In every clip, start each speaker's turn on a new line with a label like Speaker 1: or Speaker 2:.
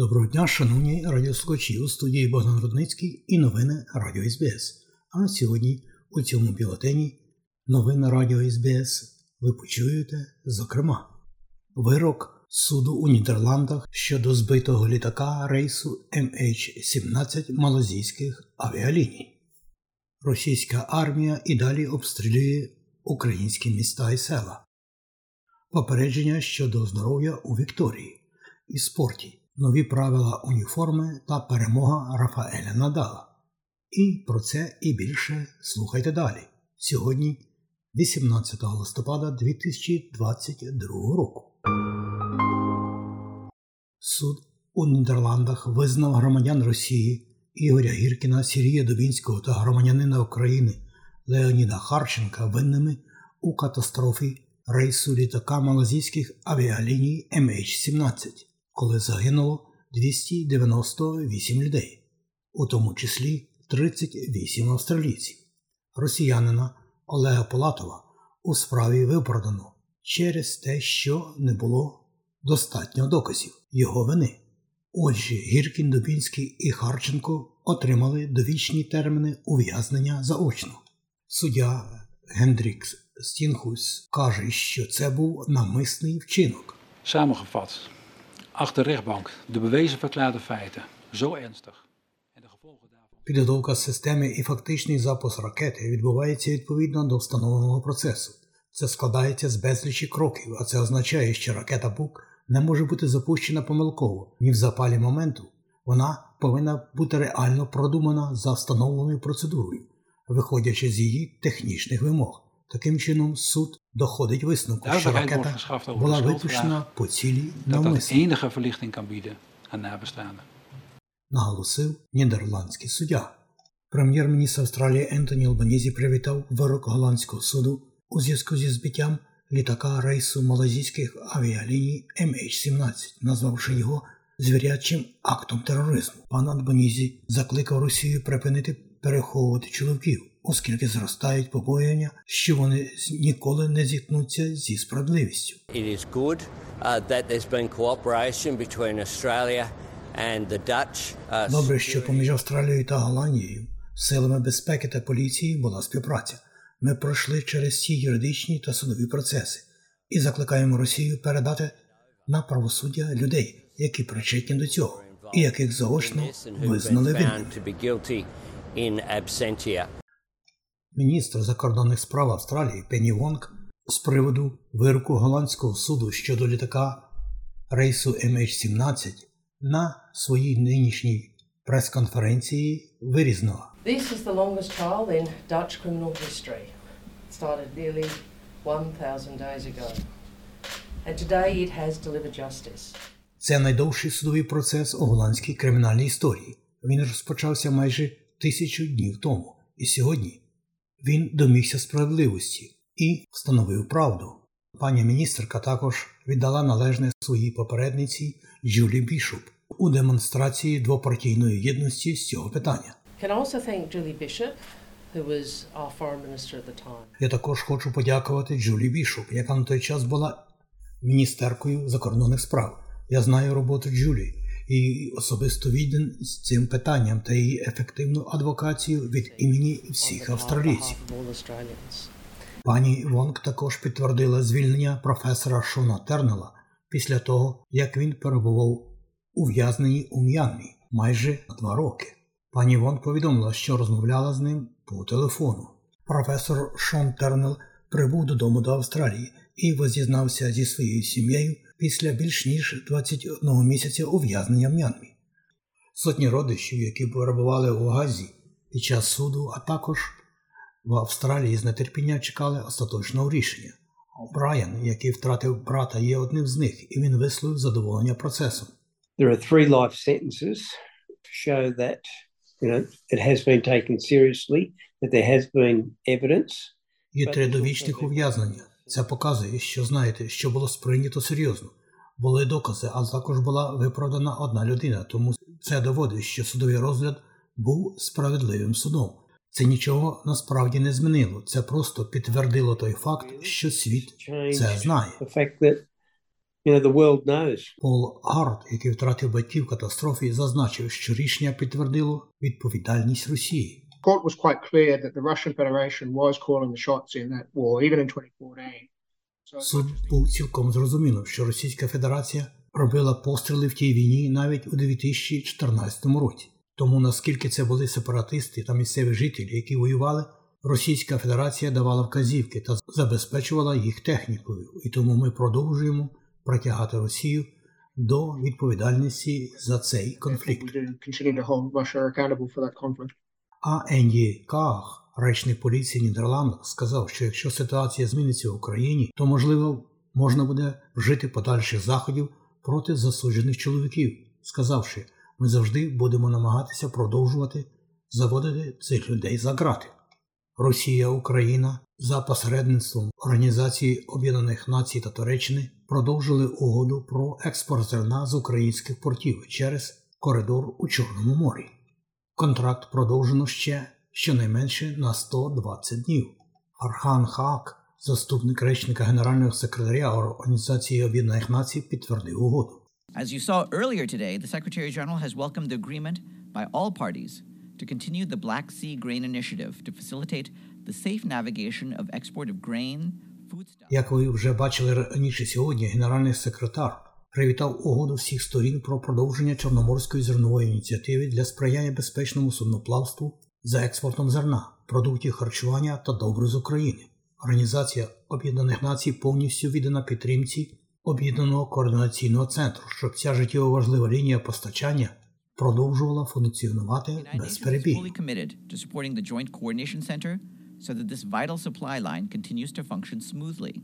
Speaker 1: Доброго дня, шановні радіослухачі у студії Богдан Рудницький і новини Радіо СБС. А сьогодні у цьому бюлетені новини Радіо СБС ви почуєте, зокрема, вирок суду у Нідерландах щодо збитого літака рейсу MH17 малазійських авіаліній. Російська армія і далі обстрілює українські міста і села. Попередження щодо здоров'я у Вікторії і спорті нові правила уніформи та перемога Рафаеля Надала. І про це і більше слухайте далі. Сьогодні, 18 листопада 2022 року. Суд у Нідерландах визнав громадян Росії Ігоря Гіркіна, Сергія Дубінського та громадянина України Леоніда Харченка винними у катастрофі рейсу літака малазійських авіаліній MH17 коли загинуло 298 людей, у тому числі 38 австралійців. Росіянина Олега Полатова у справі виправдано через те, що не було достатньо доказів його вини. Отже, Гіркін, Дубінський і Харченко отримали довічні терміни ув'язнення заочно. Суддя Гендрікс Стінхус каже, що це був намисний вчинок.
Speaker 2: Samengevat, acht de rechtbank de bewezen verklaarde feiten zo ernstig en de gevolgen daarvan.
Speaker 1: Підготовка системи і фактичний запуск ракети відбувається відповідно до встановленого процесу. Це складається з безлічі кроків, а це означає, що ракета БУК не може бути запущена помилково ні в запалі моменту. Вона повинна бути реально продумана за встановленою процедурою, виходячи з її технічних вимог. Таким чином, суд доходить висновку, що ракета була випущена по цілі
Speaker 2: Dat dat
Speaker 1: навмисно. наголосив нідерландський суддя. Прем'єр-міністр Австралії Ентоні Албанізі привітав вирок голландського суду у зв'язку зі збиттям літака рейсу малазійських авіаліній MH17, назвавши його звірячим актом тероризму. Пан Албанізі закликав Росію припинити переховувати чоловіків, оскільки зростають побоювання, що вони ніколи не зіткнуться зі справедливістю.
Speaker 3: It is good that there's been cooperation between Australia and the Dutch.
Speaker 1: Добре, що поміж Австралією та Голландією, силами безпеки та поліції була співпраця. Ми пройшли через ці юридичні та судові процеси і закликаємо Росію передати на правосуддя людей, які причетні до цього, і яких заочно визнали винними. Міністр закордонних справ Австралії Пенні Вонг з приводу вироку голландського суду щодо літака рейсу MH17 на своїй нинішній прес-конференції вирізнила.
Speaker 4: This is the longest trial in Dutch criminal history. It started nearly 1,000 days ago. And today it has delivered justice.
Speaker 1: Це найдовший судовий процес у голландській кримінальній історії. Він розпочався майже тисячу днів тому, і сьогодні він домігся справедливості і встановив правду. Пані міністерка також віддала належне своїй попередниці Джулі Бішоп у демонстрації двопартійної єдності з цього питання. Я також хочу подякувати Джулі Бішоп, яка на той час була міністеркою закордонних справ. Я знаю роботу Джулі і особисту відданість цим питанням та її ефективну адвокацію від імені всіх австралійців. Пані Вонг також підтвердила звільнення професора Шона Тернела після того, як він перебував в ув'язненні у М'янмі майже два роки. Пані Вонг повідомила, що розмовляла з ним по телефону. Професор Шон Тернел прибув додому до Австралії і возізнався зі своєю сім'єю після більш ніж 21 місяця ув'язнення в М'янмі. Сотні родичів, які перебували у Газі під час суду, а також в Австралії з нетерпінням чекали остаточного рішення. Брайан, який втратив брата, є одним з них, і він висловив задоволення процесом.
Speaker 5: There are three life sentences to show that you know it has been taken seriously, that there has been evidence.
Speaker 1: Є три довічних ув'язнення. Це показує, що знаєте, що було сприйнято серйозно. Були докази, а також була виправдана одна людина. Тому це доводить, що судовий розгляд був справедливим судом. Це нічого насправді не змінило. Це просто підтвердило той факт, що світ це знає. Пол Гарт, який втратив батьків катастрофі, зазначив, що рішення підтвердило відповідальність Росії.
Speaker 6: Court was quite clear that the Russian Federation was calling the shots in that war, even in 2014. So
Speaker 1: Суд був цілком зрозуміло, що Російська Федерація робила постріли в тій війні навіть у 2014 році. Тому наскільки це були сепаратисти та місцеві жителі, які воювали, Російська Федерація давала вказівки та забезпечувала їх технікою, і тому ми продовжуємо притягати Росію до відповідальності за цей конфлікт. А Енді Каах, речник поліції Нідерландів, сказав, що якщо ситуація зміниться в Україні, то можливо можна буде вжити подальших заходів проти засуджених чоловіків, сказавши, ми завжди будемо намагатися продовжувати заводити цих людей за грати. Росія, Україна за посередництвом Організації Об'єднаних Націй та Туреччини продовжили угоду про експорт зерна з українських портів через коридор у Чорному морі. Контракт продовжено ще щонайменше на 120 днів. Архан Хаак, заступник речника генерального секретаря Організації Об'єднаних Націй, підтвердив угоду.
Speaker 7: As you saw earlier today, the Secretary General has welcomed the agreement by all parties to continue the Black Sea Grain Initiative to facilitate the safe navigation of export of grain, foodstuffs.
Speaker 1: Як ви вже бачили раніше сьогодні, генеральний секретар привітав угоду всіх сторін про продовження Чорноморської зернової ініціативи для сприяння безпечному судноплавству за експортом зерна, продуктів харчування та добру з України. Організація Об'єднаних Націй повністю віддана підтримці об'єднаного координаційного центру, щоб ця життєво важлива лінія постачання продовжувала функціонувати без
Speaker 7: Center so that this vital supply line continues to function smoothly.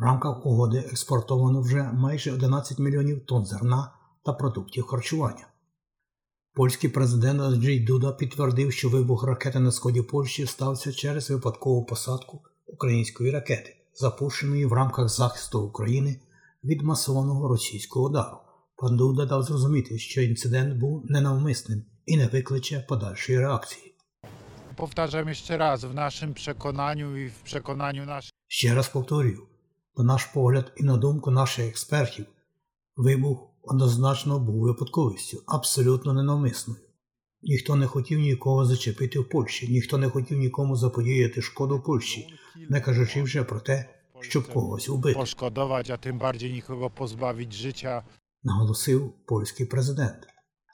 Speaker 1: В рамках угоди експортовано вже майже 11 мільйонів тонн зерна та продуктів харчування. Польський президент Анджей Дуда підтвердив, що вибух ракети на сході Польщі стався через випадкову посадку української ракети, запущеної в рамках захисту України від масованого російського удару. Пан Дуда дав зрозуміти, що інцидент був ненавмисним і не викличе подальшої реакції.
Speaker 8: Powtarzam jeszcze raz, w naszym przekonaniu i w przekonaniu naszych
Speaker 1: Ще раз повторюю, на наш погляд і на думку наших експертів, вибух однозначно був випадковістю, абсолютно ненавмисною. Ніхто не хотів нікого зачепити в Польщі, ніхто не хотів нікому заподіяти шкоду Польщі, не кажучи вже про те, щоб когось убити,
Speaker 8: poszkodować, a tym bardziej nikogo pozbawić życia.
Speaker 1: наголосив польський президент.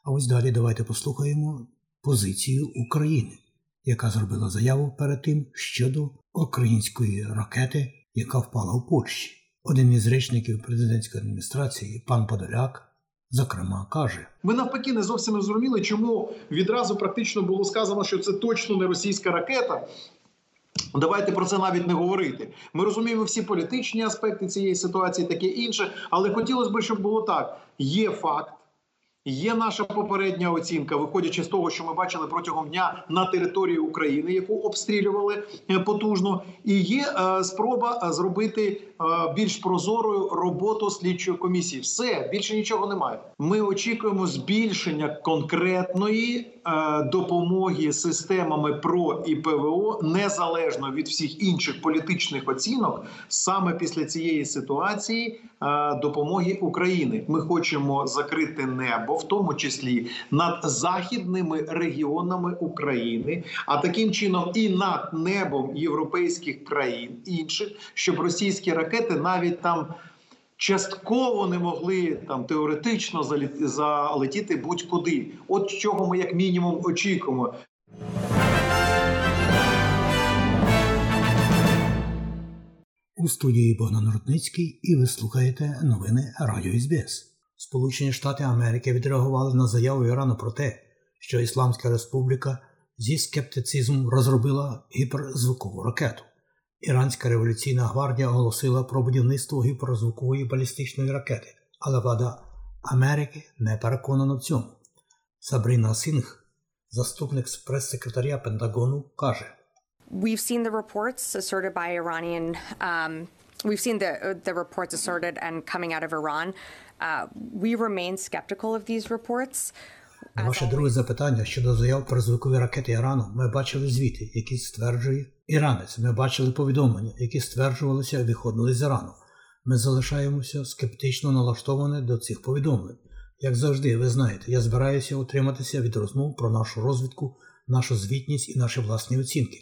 Speaker 1: А ось далі давайте послухаємо позицію України, яка зробила заяву перед тим щодо української ракети, яка впала в Польщі. Один із речників президентської адміністрації, пан Подоляк, зокрема, каже:
Speaker 9: Ми навпаки не зовсім не зрозуміли, чому відразу практично було сказано, що це точно не російська ракета. Давайте про це навіть не говорити. Ми розуміємо всі політичні аспекти цієї ситуації, таке інше. Але хотілося б, щоб було так: є факт, є наша попередня оцінка, виходячи з того, що ми бачили протягом дня на території України, яку обстрілювали е, потужно, і є е, спроба е, зробити е, більш прозорою роботу слідчої комісії. Все більше нічого немає. Ми очікуємо збільшення конкретної е, допомоги системами ПРО і ПВО незалежно від всіх інших політичних оцінок, саме після цієї ситуації е, допомоги України. Ми хочемо закрити небо, в тому числі над західними регіонами України, а таким чином і над небом європейських країн інших, щоб російські ракети навіть там. Частково не могли там теоретично залетіти будь-куди. От чого ми як мінімум очікуємо.
Speaker 1: У студії Богдан Рудницький і ви слухаєте новини Радіо СБС. Сполучені Штати Америки відреагували на заяву Ірану про те, що Ісламська Республіка зі скептицизмом розробила гіперзвукову ракету. Іранська революційна гвардія оголосила про будівництво гіперзвукової балістичної ракети, але влада Америки не переконано в цьому. Сабріна Сінг, заступник прес-секретаря Пентагону, каже:
Speaker 10: We've seen the reports asserted by Iranian. Um, we've seen the the reports asserted and coming out of Iran. We remain skeptical of these reports.
Speaker 1: Ваше друге запитання щодо заяв про звукові ракети Ірану, ми бачили звіти, які стверджує іранець. Ми бачили повідомлення, які стверджувалися і виходили з Ірану. Ми залишаємося скептично налаштовані до цих повідомлень. Як завжди, ви знаєте, я збираюся утриматися від розмов про нашу розвідку, нашу звітність і наші власні оцінки.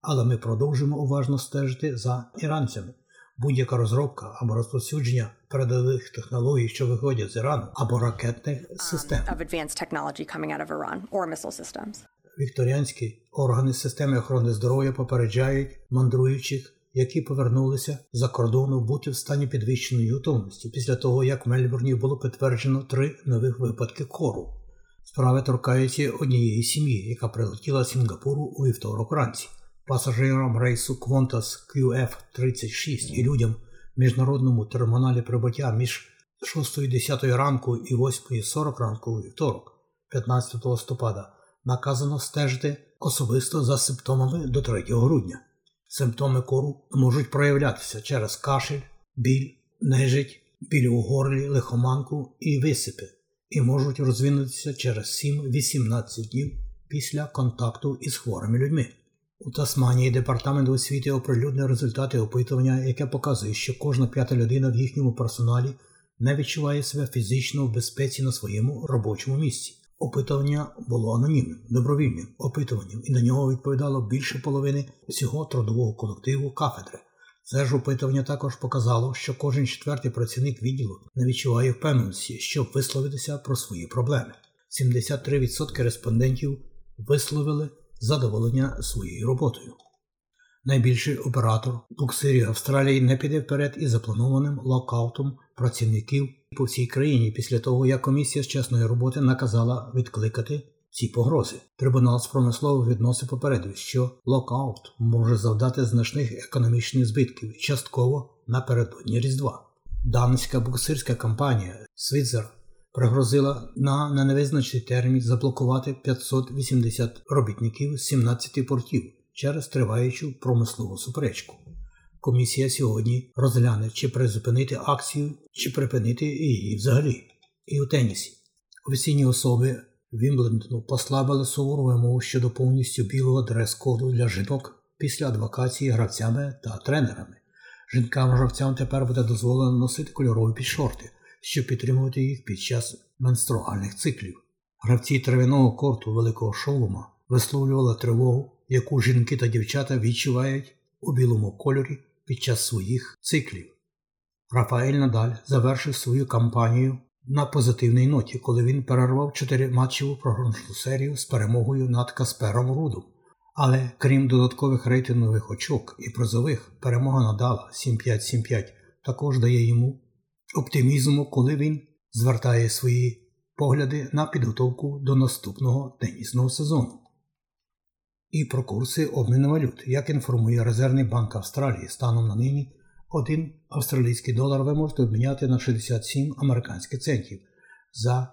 Speaker 1: Але ми продовжуємо уважно стежити за іранцями. Будь-яка розробка або розповсюдження передових технологій, що виходять з Ірану, або ракетних систем.
Speaker 10: Of advanced technology coming out of Iran or missile systems.
Speaker 1: Вікторіанські органи системи охорони здоров'я попереджають мандруючих, які повернулися за кордону бути в стані підвищеної готовності після того, як в Мельбурні було підтверджено три нових випадки кору. Справи торкаються однієї сім'ї, яка прилетіла з Сінгапуру у вівторок вранці. Пасажирам рейсу Qantas QF-36 і людям в міжнародному терміналі прибуття між 6.10 ранку і 8.40 ранку у вівторок, 15 листопада, наказано стежити особисто за симптомами до 3 грудня. Симптоми кору можуть проявлятися через кашель, біль, нежить, біль у горлі, лихоманку і висипи, і можуть розвинутися через 7-18 днів після контакту із хворими людьми. У Тасманії департамент освіти оприлюднив результати опитування, яке показує, що кожна п'ята людина в їхньому персоналі не відчуває себе фізично в безпеці на своєму робочому місці. Опитування було анонімним, добровільним опитуванням, і на нього відповідало більше половини всього трудового колективу кафедри. Це ж опитування також показало, що кожен четвертий працівник відділу не відчуває впевненості, щоб висловитися про свої проблеми. 73% респондентів висловили задоволення своєю роботою. Найбільший оператор буксирів Австралії не піде вперед із запланованим локаутом працівників по всій країні після того, як комісія з чесної роботи наказала відкликати ці погрози. Трибунал з промислових відносин попередив, що локаут може завдати значних економічних збитків частково напередодні Різдва. Данська буксирська компанія Світзер пригрозила на невизначений термін заблокувати 580 робітників з 17 портів через триваючу промислову суперечку. Комісія сьогодні розгляне, чи призупинити акцію, чи припинити її взагалі. І у тенісі офіційні особи Вімблендону послабили сувору вимогу щодо повністю білого дрес-коду для жінок після адвокації гравцями та тренерами. Жінкам-гравцям тепер буде дозволено носити кольорові підшорти, щоб підтримувати їх під час менструальних циклів. Гравці трав'яного корту великого шолома висловлювали тривогу, яку жінки та дівчата відчувають у білому кольорі під час своїх циклів. Рафаель Надаль завершив свою кампанію на позитивній ноті, коли він перервав чотириматчеву програмну серію з перемогою над Каспером Рудом. Але крім додаткових рейтингових очок і призових, перемога Надала 7-5-7-5 також дає йому оптимізму, коли він звертає свої погляди на підготовку до наступного тенісного сезону. І про курси обміну валют, як інформує Резервний банк Австралії станом на нині, один австралійський долар ви можете обміняти на 67 американських центів за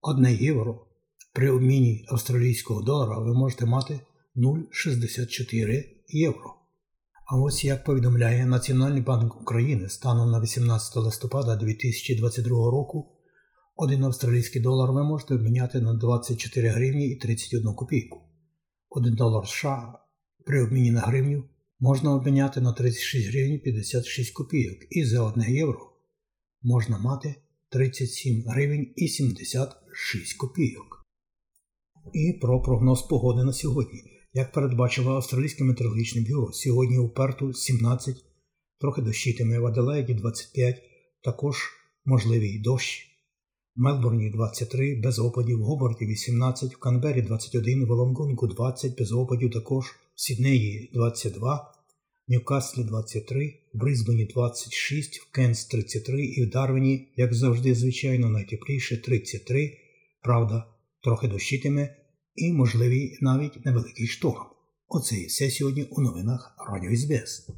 Speaker 1: 1 євро. При обміні австралійського долара ви можете мати 0,64 євро. А ось як повідомляє Національний банк України станом на 18 листопада 2022 року, один австралійський долар ви можете обміняти на 24 гривні і 31 копійку. 1 долар США при обміні на гривню можна обміняти на 36 гривень 56 копійок і за 1 євро можна мати 37 гривень і 76 копійок. І про прогноз погоди на сьогодні. Як передбачило Австралійське метеорологічне бюро, сьогодні у Перту 17, трохи дощитиме в Аделаїді 25, також можливий дощ. Мелбурні 23, без опадів, в Гоборті 18, в Канбері 21, в Волонгонгу 20, без опадів також, в Сіднеї 22, в Ньюкаслі 23, в Брисбені 26, в Кенс 33 і в Дарвіні, як завжди, звичайно, найтепліше 33, правда, трохи дощитиме і можливий навіть невеликий шторм. Оце і все сьогодні у новинах Радіо СБС.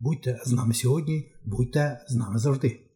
Speaker 1: Будьте з нами сьогодні, будьте з нами завжди.